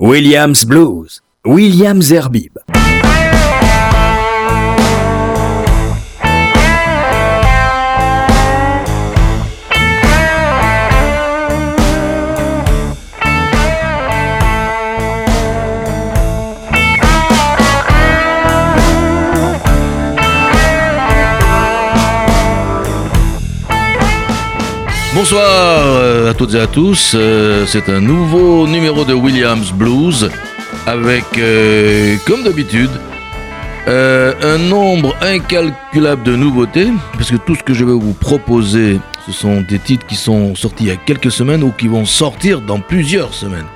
Williams Blues, Williams Zerbib. Bonsoir euh, à toutes et à tous. Euh, c'est un nouveau numéro de Williams Blues avec, euh, comme d'habitude, un nombre incalculable de nouveautés parce que tout ce que je vais vous proposer, ce sont des titres qui sont sortis il y a quelques semaines ou qui vont sortir dans plusieurs semaines.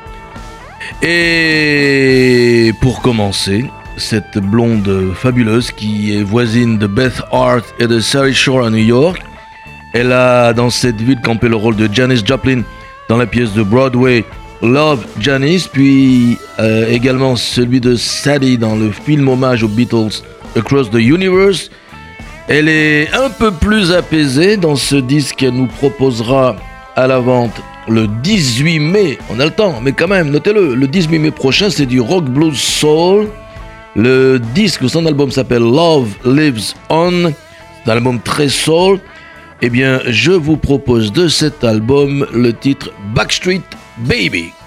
Et pour commencer, cette blonde fabuleuse qui est voisine de Beth Hart et de Sally Shore à New York elle a dans cette ville campé le rôle de Janis Joplin dans la pièce de Broadway Love Janis, puis euh, également celui de Sadie dans le film hommage aux Beatles Across the Universe. Elle est un peu plus apaisée dans ce disque qu'elle nous proposera à la vente le 18 mai. On a le temps, mais quand même, notez-le, le 18 mai prochain, c'est du rock blues soul. Le disque, son album s'appelle Love Lives On. C'est un album très soul. Eh bien, je vous propose de cet album le titre Backstreet Baby.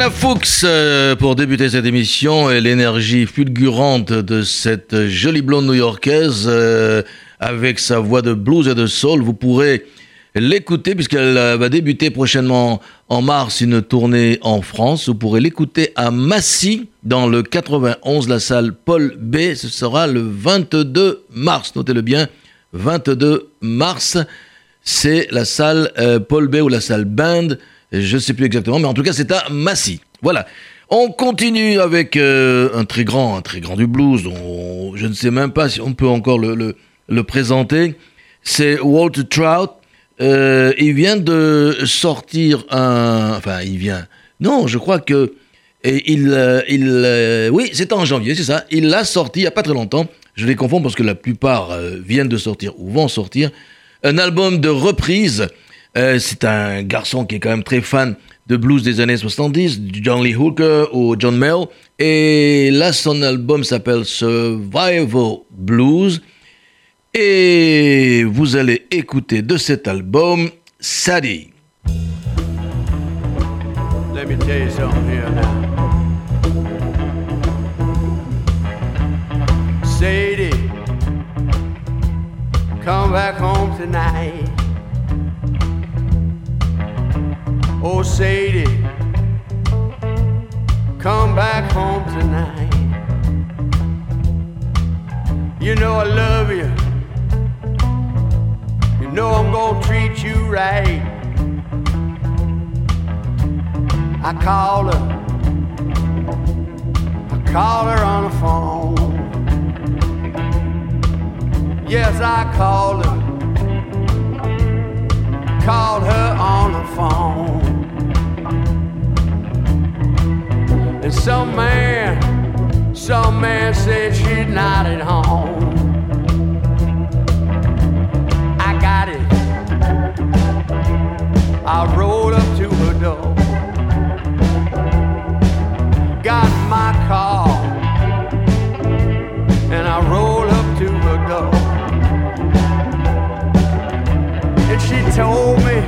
Dana Fuchs euh, pour débuter cette émission et l'énergie fulgurante de cette jolie blonde new-yorkaise euh, avec sa voix de blues et de soul. Vous pourrez l'écouter puisqu'elle euh, va débuter prochainement en mars une tournée en France. Vous pourrez l'écouter à Massy dans le 91, la salle Paul B. Ce sera le 22 mars. Notez-le bien, 22 mars. C'est la salle Paul B ou la salle Band je ne sais plus exactement, mais en tout cas, c'est à Massy. Voilà. On continue avec euh, un très grand, un très grand du blues. je ne sais même pas si on peut encore le, le, présenter. C'est Walter Trout. Euh, il vient de sortir un. Enfin, il vient. Non, je crois que. Il, euh, il oui, c'était en janvier, c'est ça. Il l'a sorti il n'y a pas très longtemps. Je les confonds parce que la plupart viennent de sortir ou vont sortir. Un album de reprise euh, c'est un garçon qui est quand même très fan de blues des années 70, du John Lee Hooker ou John Mel. Et là, son album s'appelle Survival Blues. Et vous allez écouter de cet album Sadie. Let me tell you something. Sadie, come back home tonight. Oh, Sadie, come back home tonight. You know I love you. You know I'm gonna treat you right. I called her. I called her on the phone. Yes, I called her called her on the phone. And some man, some man said she's not at home. I got it. I rode up to her door. Got my car. And I rolled up to her door. And she told me,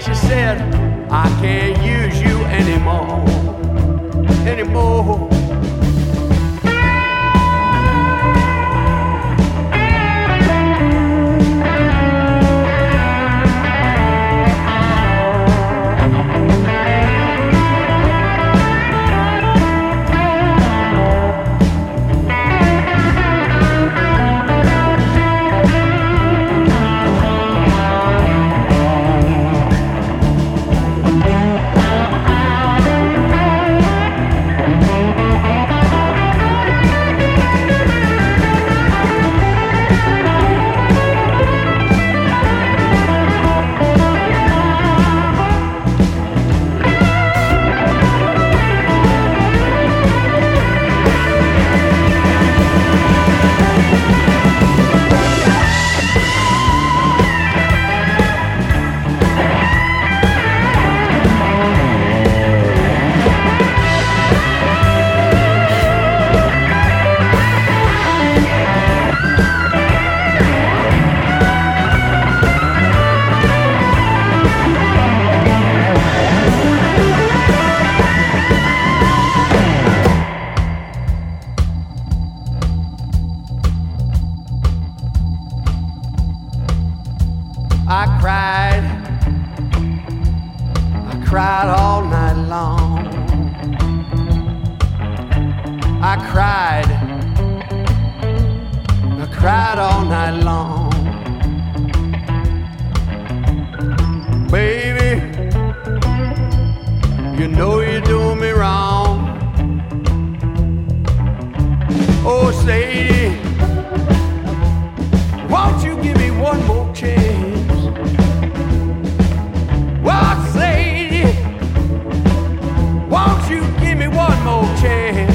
she said, I can't use you anymore anymore. I cried. I cried all night long. I cried. I cried all night long. Baby, you know you're doing me wrong. Oh, Sadie, won't you give me one more? motel.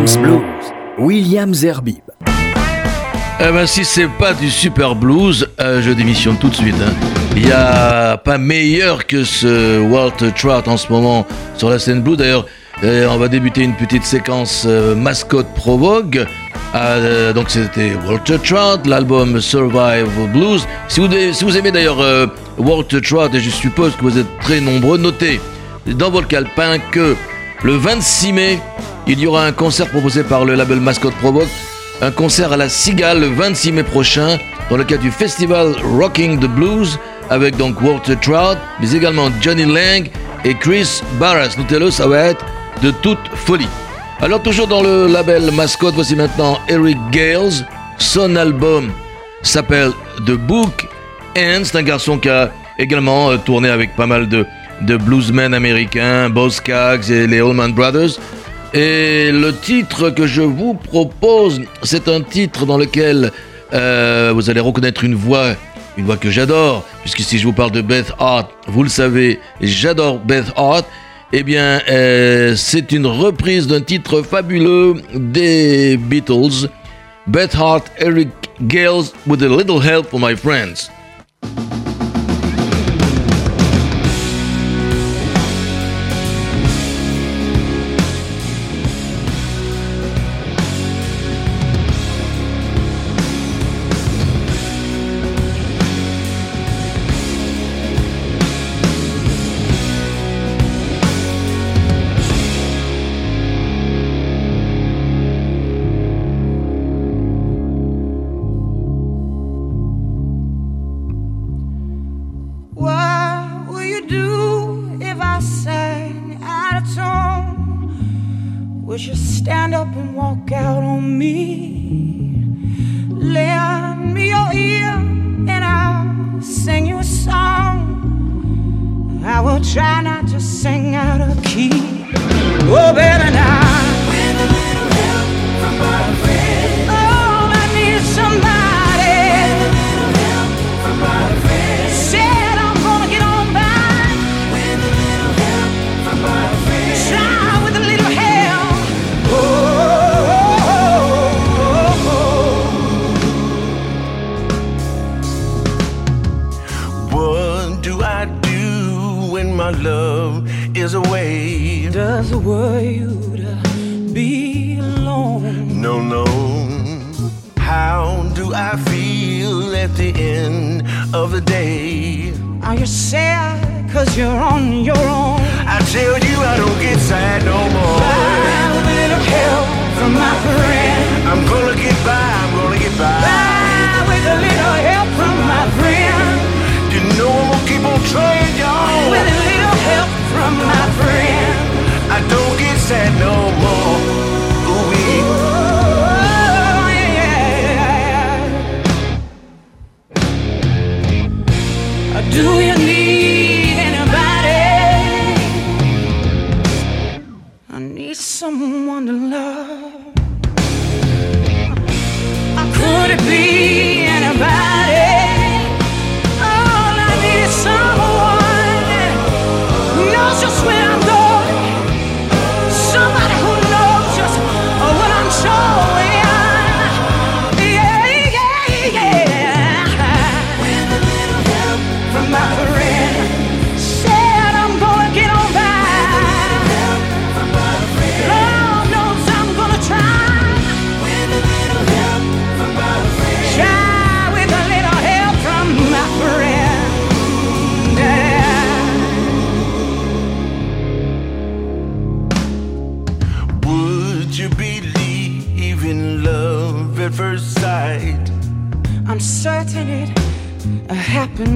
Williams Blues, William Zerbib. Eh ben si c'est pas du super blues, euh, je démissionne tout de suite. Hein. Il n'y a pas meilleur que ce Walter Trout en ce moment sur la scène blues. D'ailleurs, euh, on va débuter une petite séquence euh, mascotte provogue. donc c'était Walter Trout, l'album Survive Blues. Si vous, si vous aimez d'ailleurs Walter Trout, et je suppose que vous êtes très nombreux, notez dans votre calepin que le 26 mai, il y aura un concert proposé par le label Mascotte Provoque un concert à la Cigale le 26 mai prochain dans le cadre du festival Rocking the Blues avec donc Walter Trout, mais également Johnny Lang et Chris Barras. Notez-le, ça va être de toute folie. Alors toujours dans le label Mascot, voici maintenant Eric Gales. Son album s'appelle The Book and c'est un garçon qui a également euh, tourné avec pas mal de, de bluesmen américains, Boz Scaggs et les Allman Brothers. Et le titre que je vous propose, c'est un titre dans lequel euh, vous allez reconnaître une voix, une voix que j'adore, puisque si je vous parle de Beth Hart, vous le savez, j'adore Beth Hart. Eh bien, euh, c'est une reprise d'un titre fabuleux des Beatles, Beth Hart, Eric Gales, with a little help from my friends. into love. Could it be?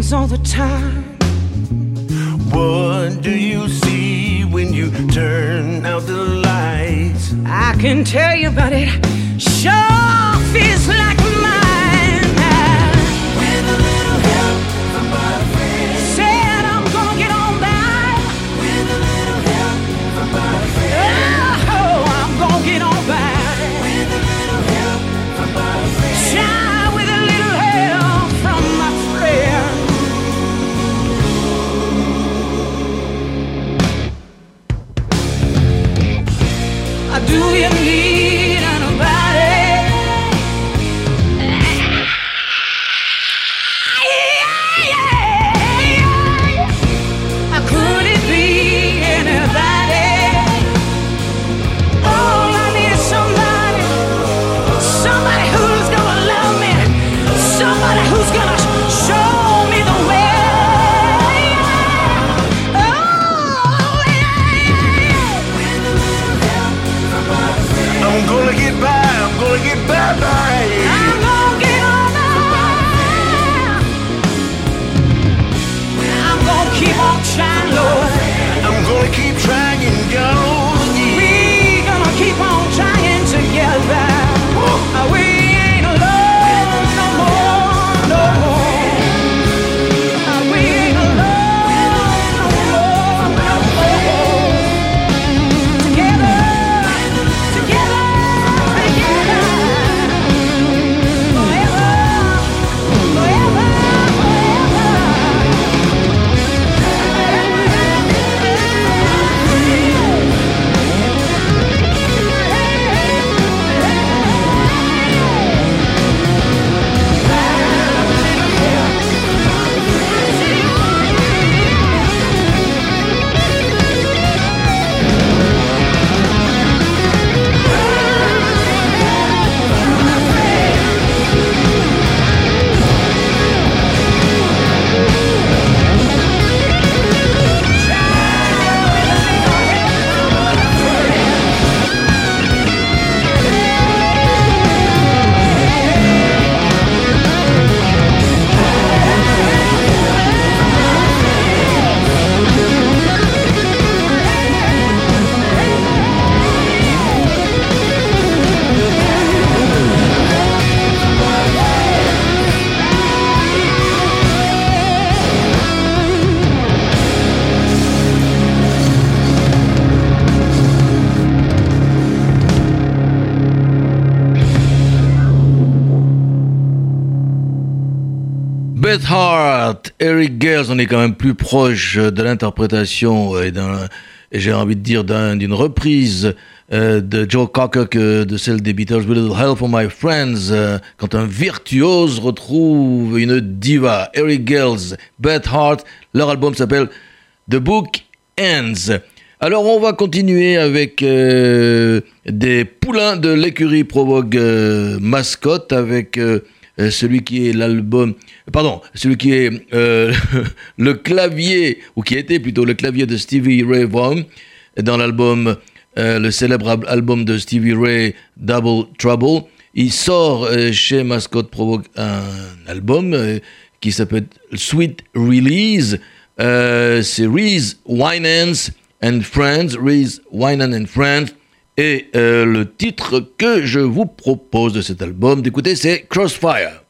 happens all the time. What do you see when you turn out the lights? I can tell you about it. Sure. who's gonna Beth Hart, Eric Gales, on est quand même plus proche de l'interprétation et, et j'ai envie de dire d'une reprise euh, de Joe Cocker que de celle des Beatles, With Little Help for My Friends, euh, quand un virtuose retrouve une diva, Eric Gales, Beth Hart, leur album s'appelle The Book Ends. Alors on va continuer avec euh, des poulains de l'écurie Provogue mascotte avec celui qui est l'album, pardon, celui qui est le clavier, ou qui était plutôt le clavier de Stevie Ray Vaughan dans l'album euh, le célèbre album de Stevie Ray, Double Trouble. Il sort euh, chez Mascot Provoque un album euh, qui s'appelle Sweet Release. C'est Reese Winans and Friends, Reese Winan and Friends. Et le titre que je vous propose de cet album d'écouter, c'est Crossfire.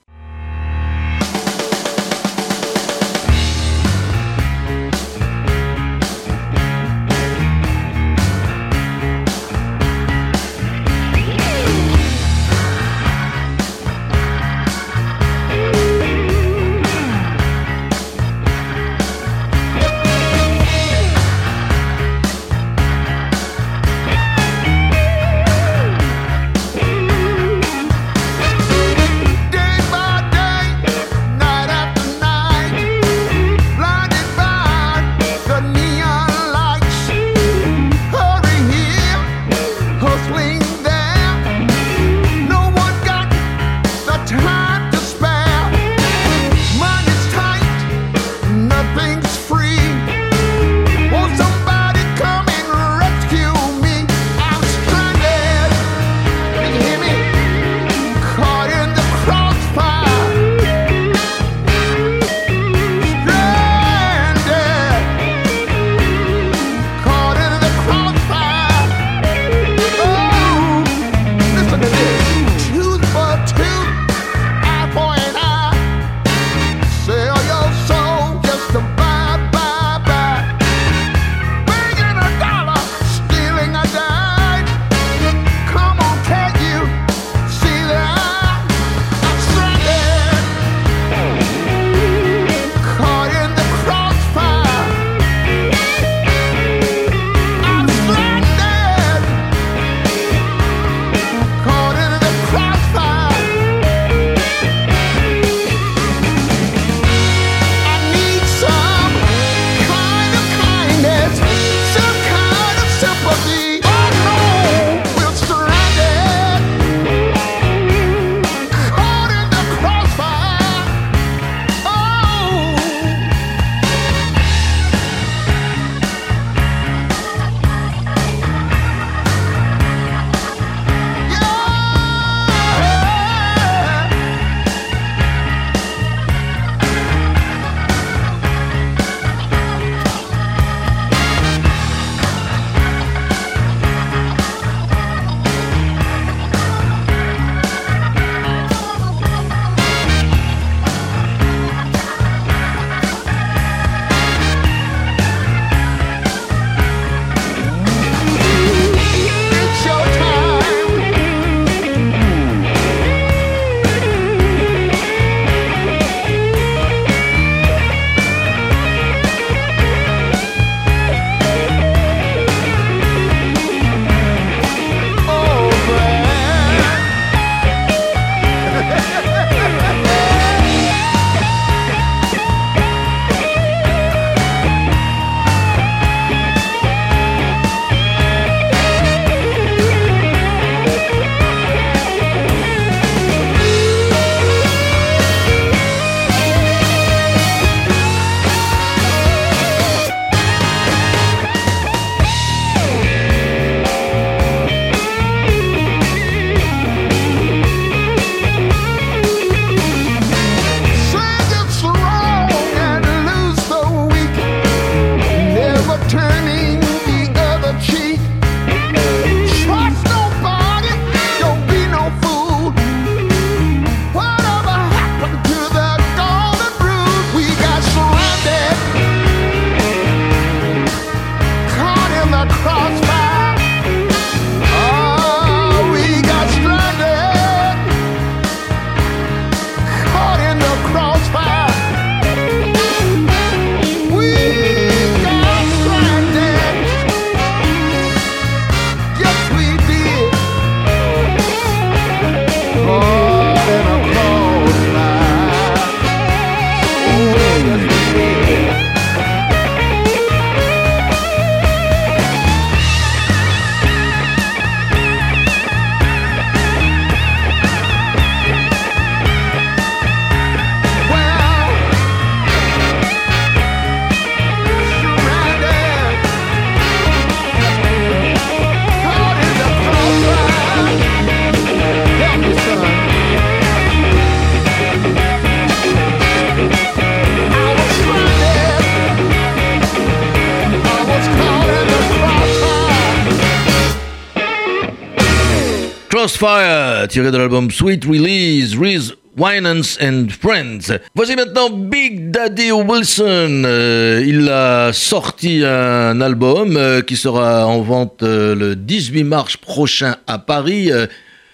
Crossfire, tiré de l'album Sweet Release, Reese Winans and Friends. Voici maintenant Big Daddy Wilson. Euh, il a sorti un album euh, qui sera en vente euh, le 18 mars prochain à Paris.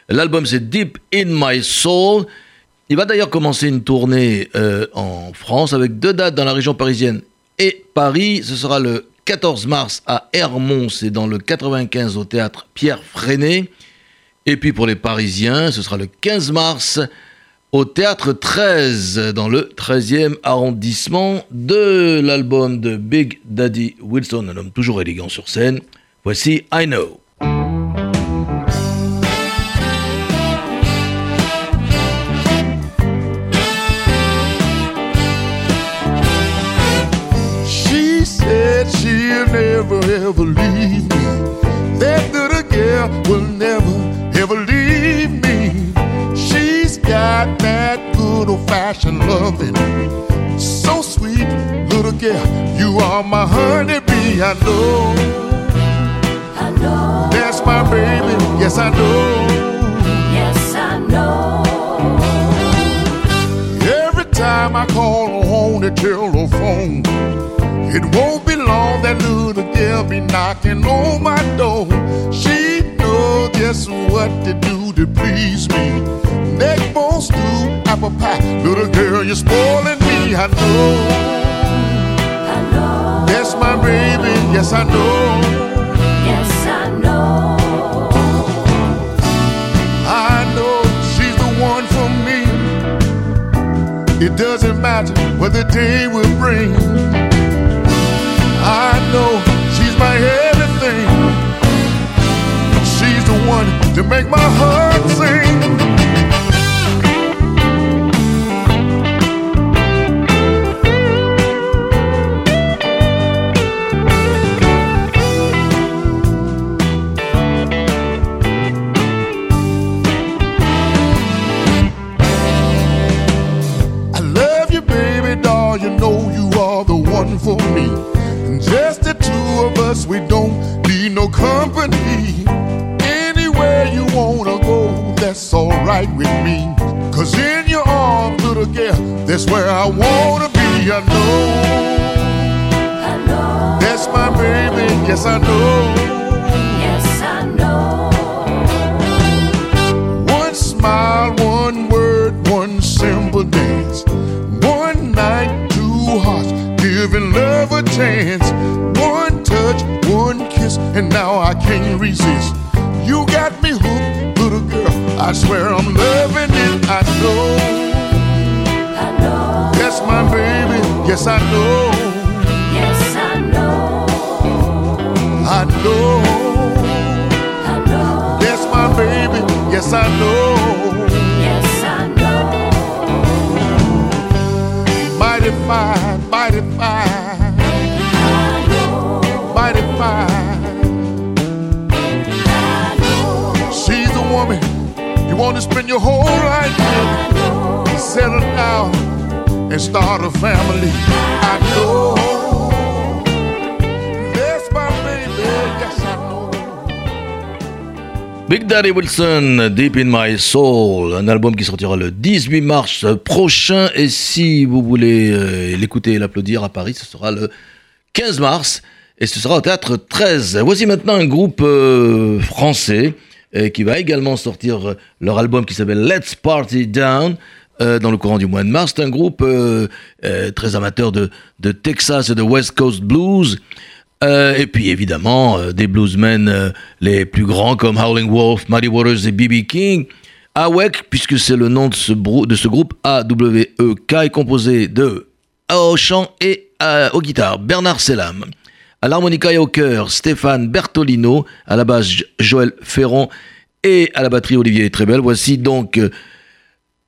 L'album c'est Deep in My Soul. Il va d'ailleurs commencer une tournée en France avec deux dates dans la région parisienne et Paris. Ce sera le 14 mars à Hermont, c'est dans le 95 au théâtre Pierre Freinet. Et puis pour les Parisiens, ce sera le 15 mars au théâtre 13 dans le 13e arrondissement de l'album de Big Daddy Wilson, un homme toujours élégant sur scène. Voici I Know. Fashioned loving. So sweet, little girl, you are my honeybee. I know. I know. That's my baby. Yes, I know. Yes, I know. Every time I call on the telephone, it won't be long that little girl be knocking on my door. She knows just what to do to please me. Neck bone stew, apple pie, little girl, you're spoiling me. I know I know. that's my baby. Yes, I know. Yes, I know. I know she's the one for me. It doesn't matter what the day will bring. I know she's my everything. She's the one to make my heart sing. That's where I wanna be. I know I know. that's my baby. Yes, I know. Yes, I know. Yes, I know. I know I know. that's my baby. Yes, I know. Yes, I know. Mighty fine, mighty fine, I know. mighty fine. I know. She's the woman you want to spend your whole life with. Settle down and start family. Big Daddy Wilson, Deep in My Soul, un album qui sortira le 18 mars prochain. Et si vous voulez euh, l'écouter et l'applaudir à Paris, ce sera le 15 mars et ce sera au théâtre 13. Voici maintenant un groupe euh, français euh, qui va également sortir leur album qui s'appelle Let's Party Down. Euh, dans le courant du mois de mars, c'est un groupe euh, euh, très amateur de, de Texas et de West Coast Blues. Et puis évidemment, des bluesmen les plus grands comme Howling Wolf, Muddy Waters et B.B. King. AWEK, puisque c'est le nom de ce, groupe A-W-E-K, est composé de au chant et euh, aux guitares Bernard Selam. À l'harmonica et au chœur, Stéphane Bertolino. À la basse, Jo- Joël Ferron. Et à la batterie, Olivier Trébel. Voici donc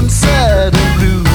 I'm sad and blue.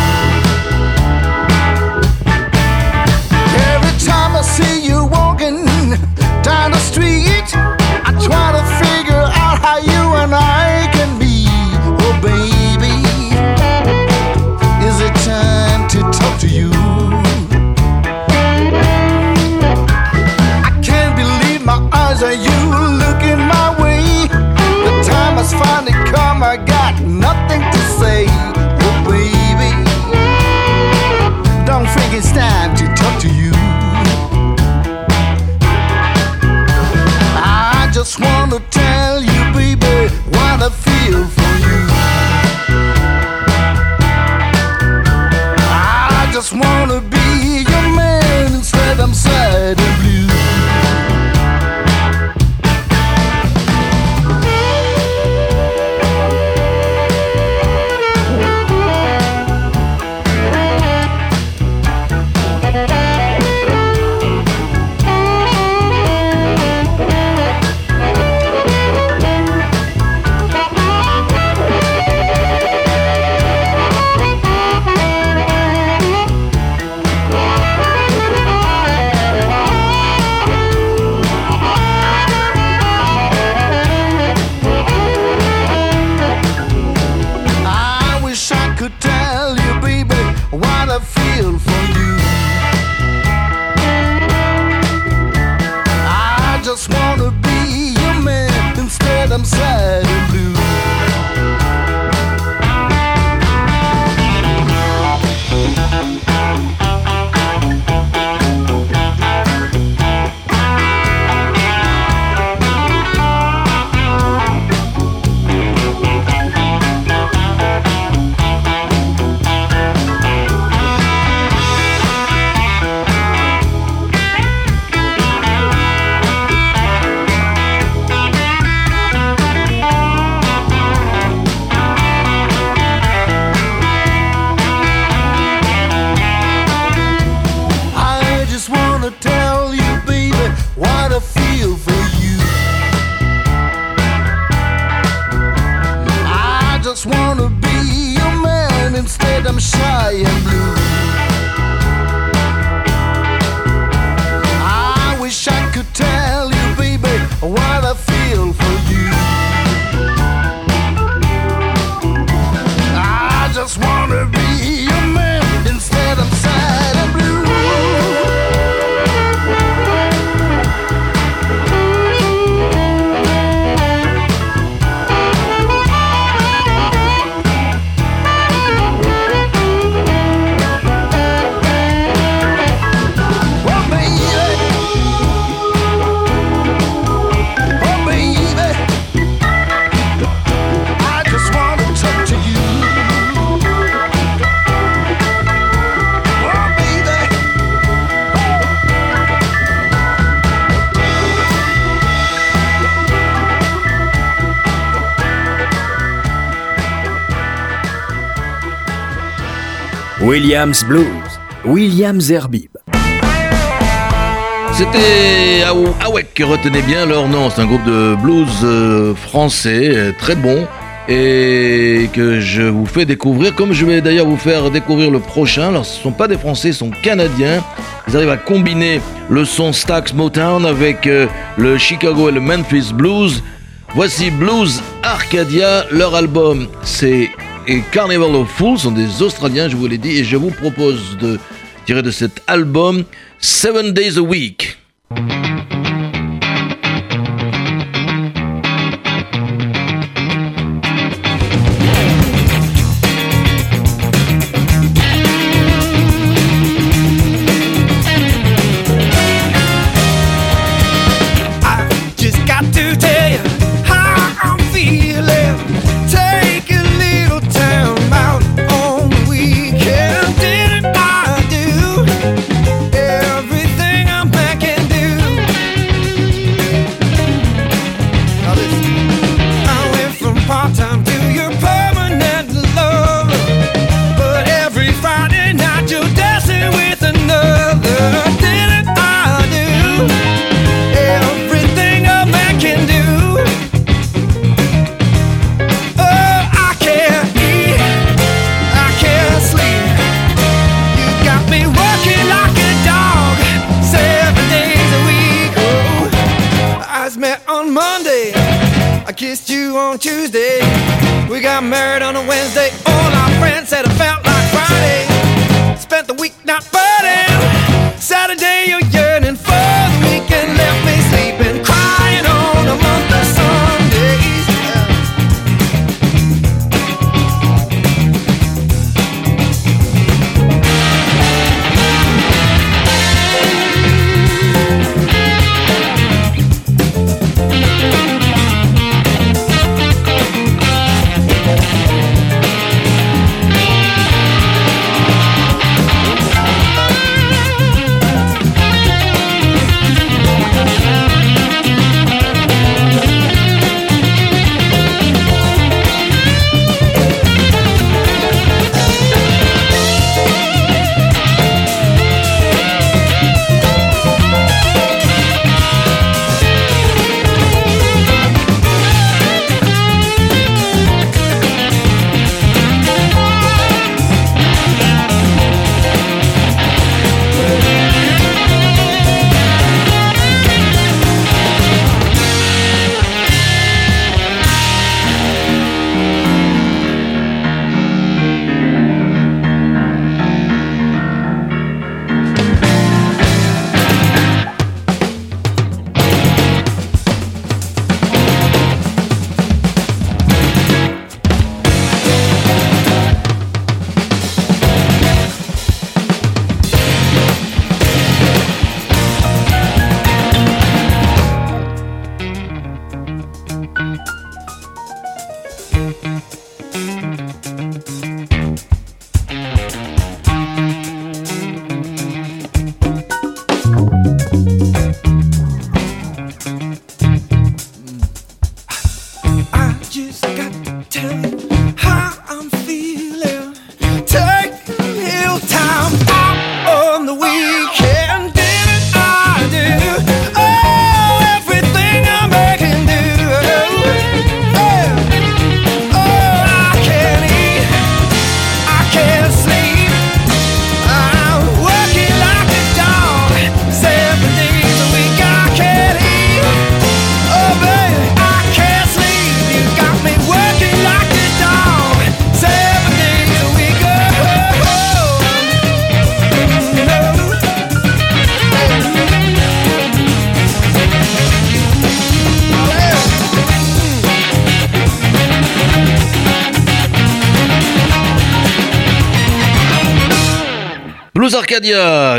Williams Blues, Williams Herbib. C'était Awek, retenez bien leur nom, c'est un groupe de blues euh, français euh, très bon et que je vous fais découvrir, comme je vais d'ailleurs vous faire découvrir le prochain. Alors ce ne sont pas des Français, ce sont Canadiens. Ils arrivent à combiner le son Stax Motown avec euh, le Chicago et le Memphis Blues. Voici Blues Arcadia, leur album c'est et Carnival of Fools sont des Australiens, je vous l'ai dit, et je vous propose de tirer de cet album Seven Days a Week. On Tuesday. We got married on a Wednesday.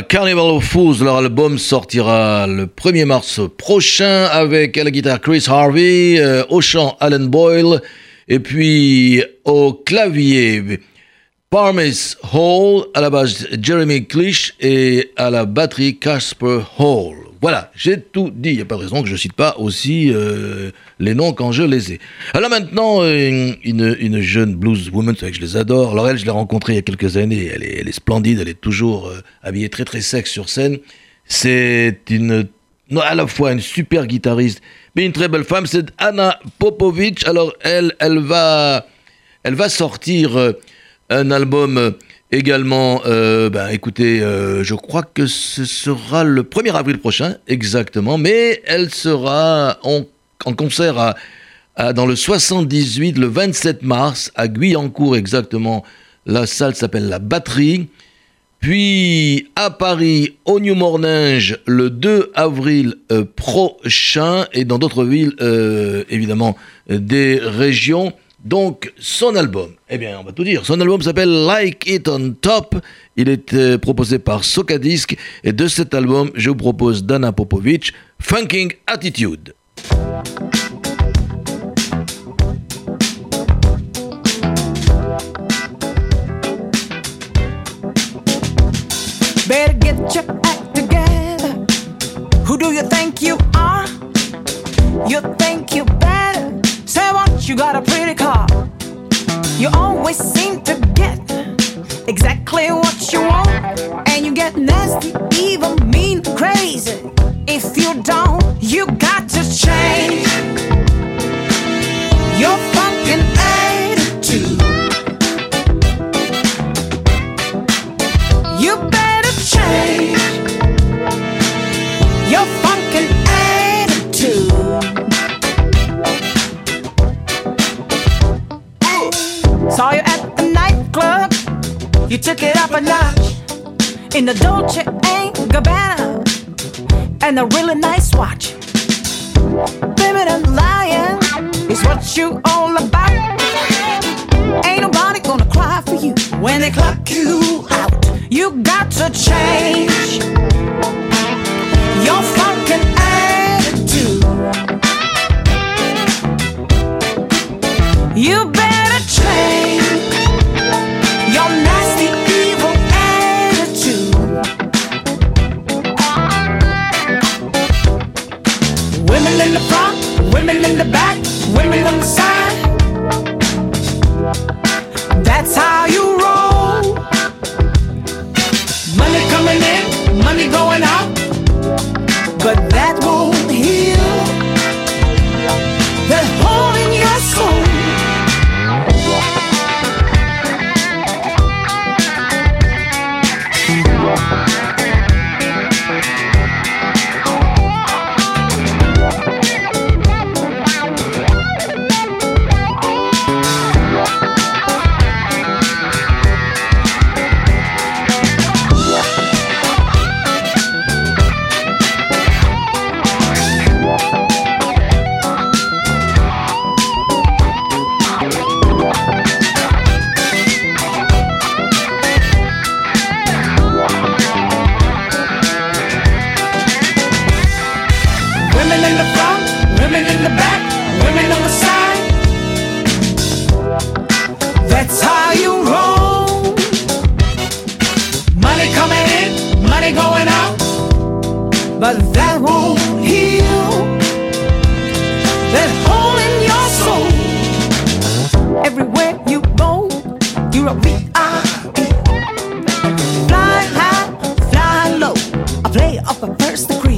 Carnival of Fools, leur album sortira le 1er mars prochain avec à la guitare Chris Harvey, euh, au chant Alan Boyle, et puis au clavier Parmes Hall, à la base Jeremy Clish et à la batterie Casper Hall. Voilà, j'ai tout dit. Il n'y a pas de raison que je ne cite pas aussi euh, les noms quand je les ai. Alors maintenant, euh, une, une jeune blues woman, c'est vrai que je les adore. Alors elle, je l'ai rencontrée il y a quelques années. Elle est, elle est splendide, elle est toujours euh, habillée très très sexe sur scène. C'est une, à la fois une super guitariste, mais une très belle femme. C'est Anna Popovic. Alors elle, elle va, elle va sortir un album euh, également. euh, ben, écoutez, euh, je crois que ce sera le 1er avril prochain, exactement. Mais elle sera en, concert dans le 78, le 27 mars, à Guyancourt exactement. La salle s'appelle La Batterie. Puis à Paris, au New Morninge, le 2 avril prochain, et dans d'autres villes, évidemment, des régions. Donc, son album, eh bien, on va tout dire. Son album s'appelle Like It on Top. Il est euh, proposé par Socadisc. Et de cet album, je vous propose Dana Popovic, Funking Attitude. Better get your act together. Who do you think you are? You think you better? You got a pretty car. You always seem to get exactly what you want, and you get nasty, evil, mean, crazy. If you don't, you got to change your You took it up a notch in the Dolce and Gabbana and a really nice watch. Living and lying is what you all about. Ain't nobody gonna cry for you when they clock you out. You got to change your in the back, women on the. A player of the first degree.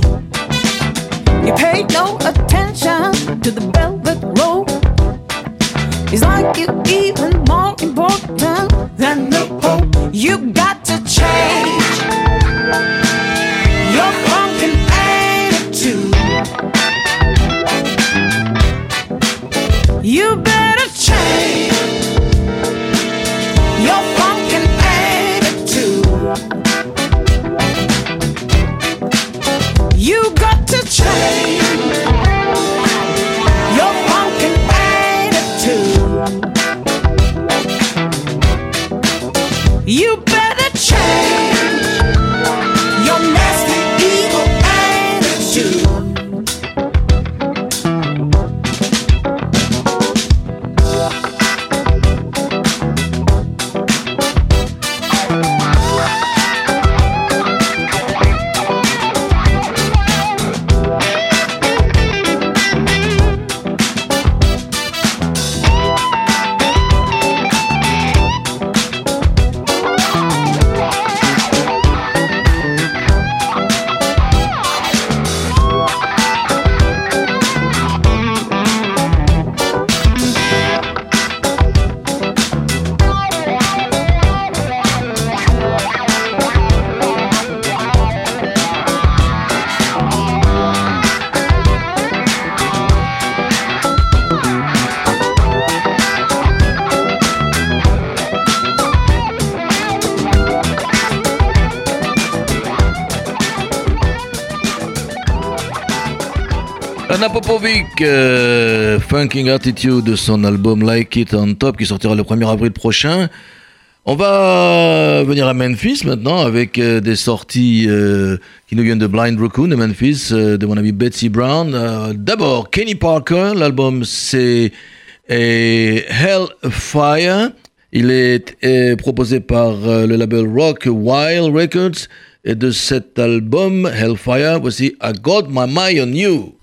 Popovic, euh, Funking Attitude de son album Like It on Top qui sortira le 1er avril prochain. On va venir à Memphis maintenant avec euh, des sorties euh, qui nous viennent de Blind Raccoon de Memphis, de mon ami Betsy Brown. D'abord, Kenny Parker, l'album c'est Hellfire. Il est proposé par le label Rock Wild Records. Et de cet album, Hellfire, voici I Got My Mind on You.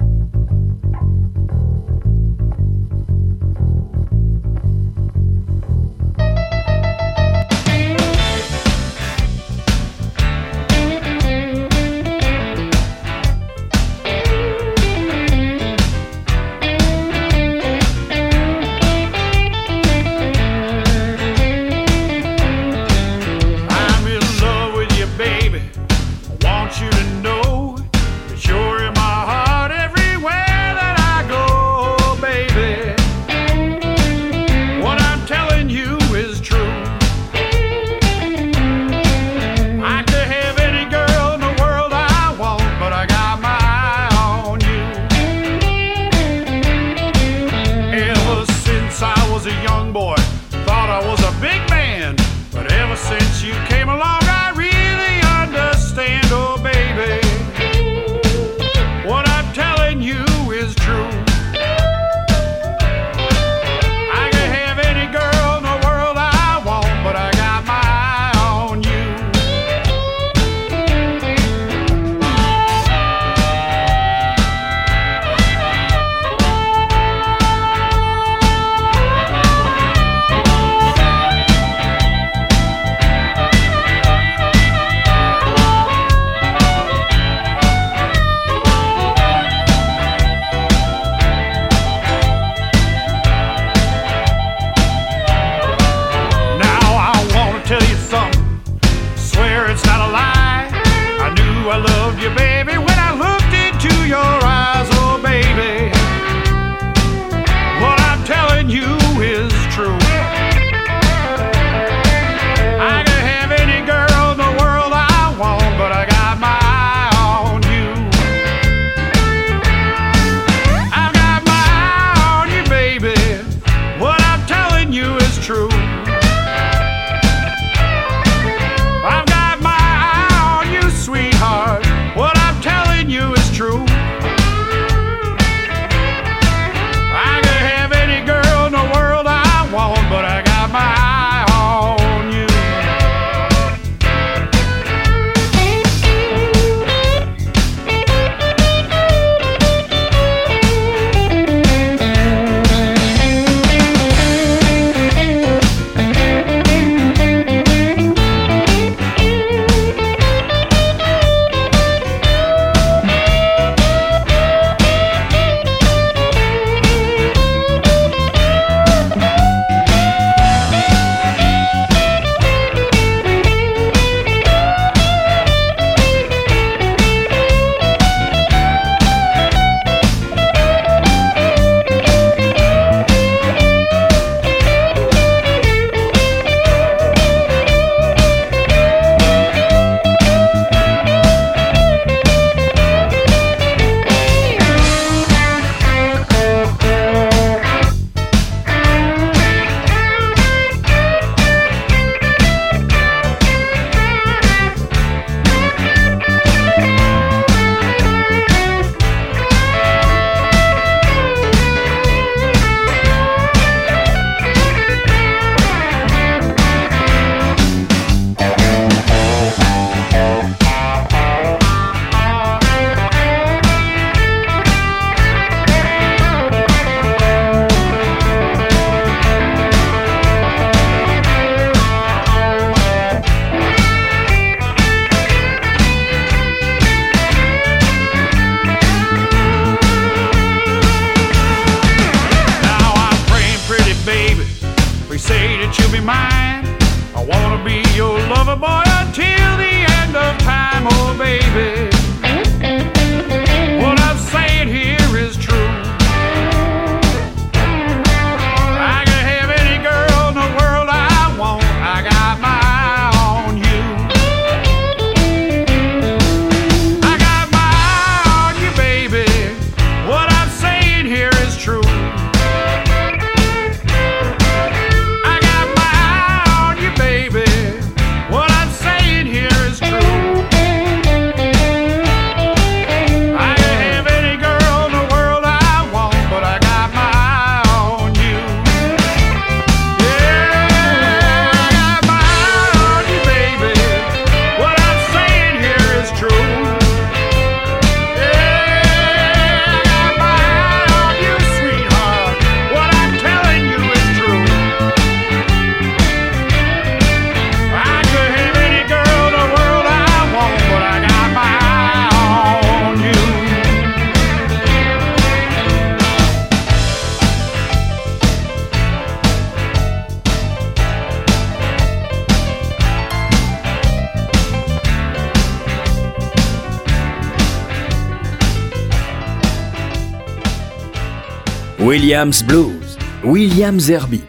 Williams Blues, Williams Herbib.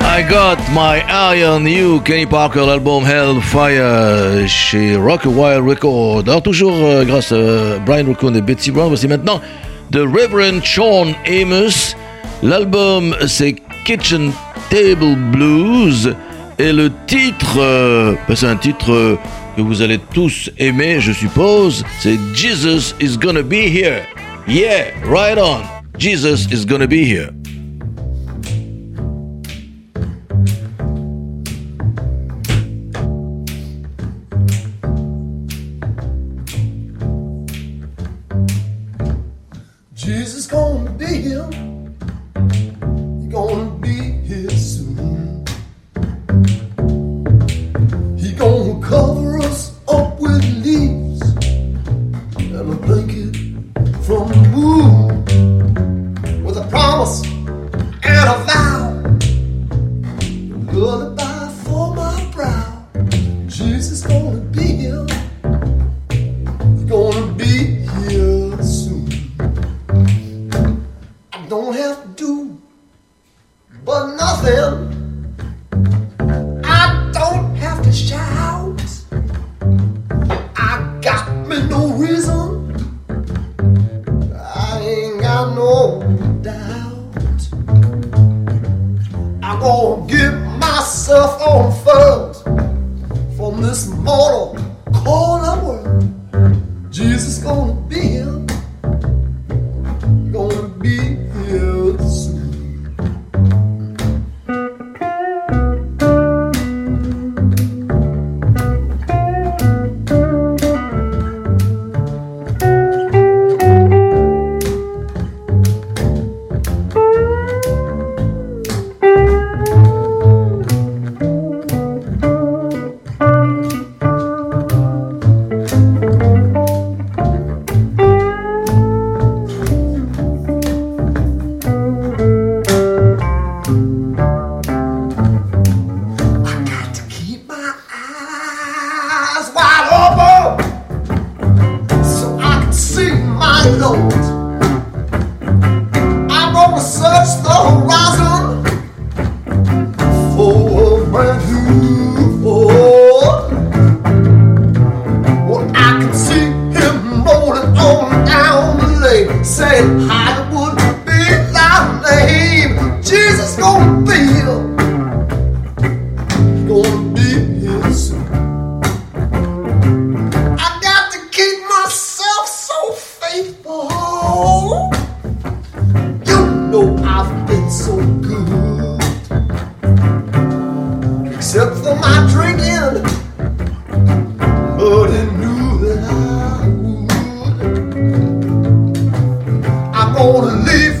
I got my eye on you, Kenny Parker, l'album Hellfire chez Rock Wild Alors toujours euh, grâce à euh, Brian Raccoon et Betsy Brown, voici maintenant The Reverend Sean Amos. L'album c'est Kitchen Table Blues et le titre, euh, ben, c'est un titre que vous allez tous aimer je suppose, c'est Jesus is gonna be here. Yeah, right on. Jesus is going to be here. wanna leave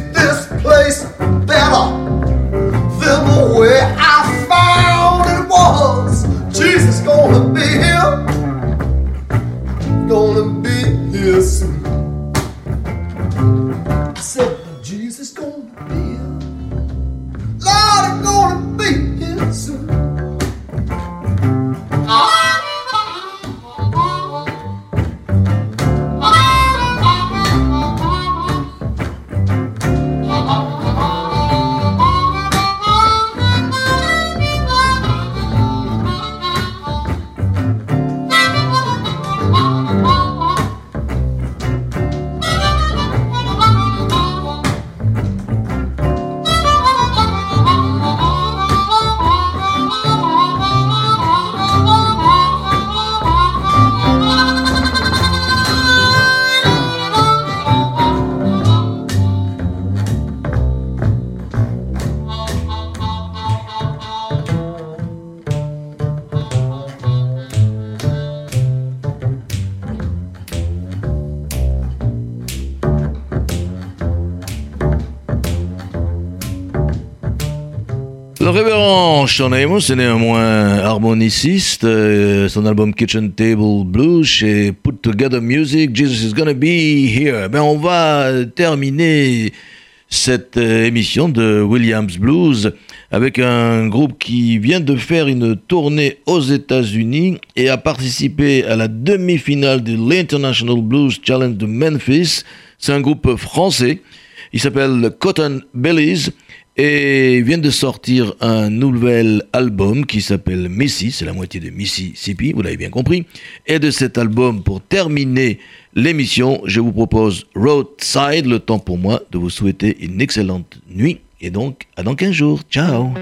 révérend Sean Amos est néanmoins harmoniciste. Euh, son album Kitchen Table Blues chez Put Together Music, Jesus is Gonna Be Here. Ben, on va terminer cette euh, émission de Williams Blues avec un groupe qui vient de faire une tournée aux États-Unis et a participé à la demi-finale de l'International Blues Challenge de Memphis. C'est un groupe français. Il s'appelle Cotton Bellies et vient de sortir un nouvel album qui s'appelle Missy, c'est la moitié de Mississippi, vous l'avez bien compris. Et de cet album, pour terminer l'émission, je vous propose Roadside, le temps pour moi de vous souhaiter une excellente nuit. Et donc, à dans 15 jours. Ciao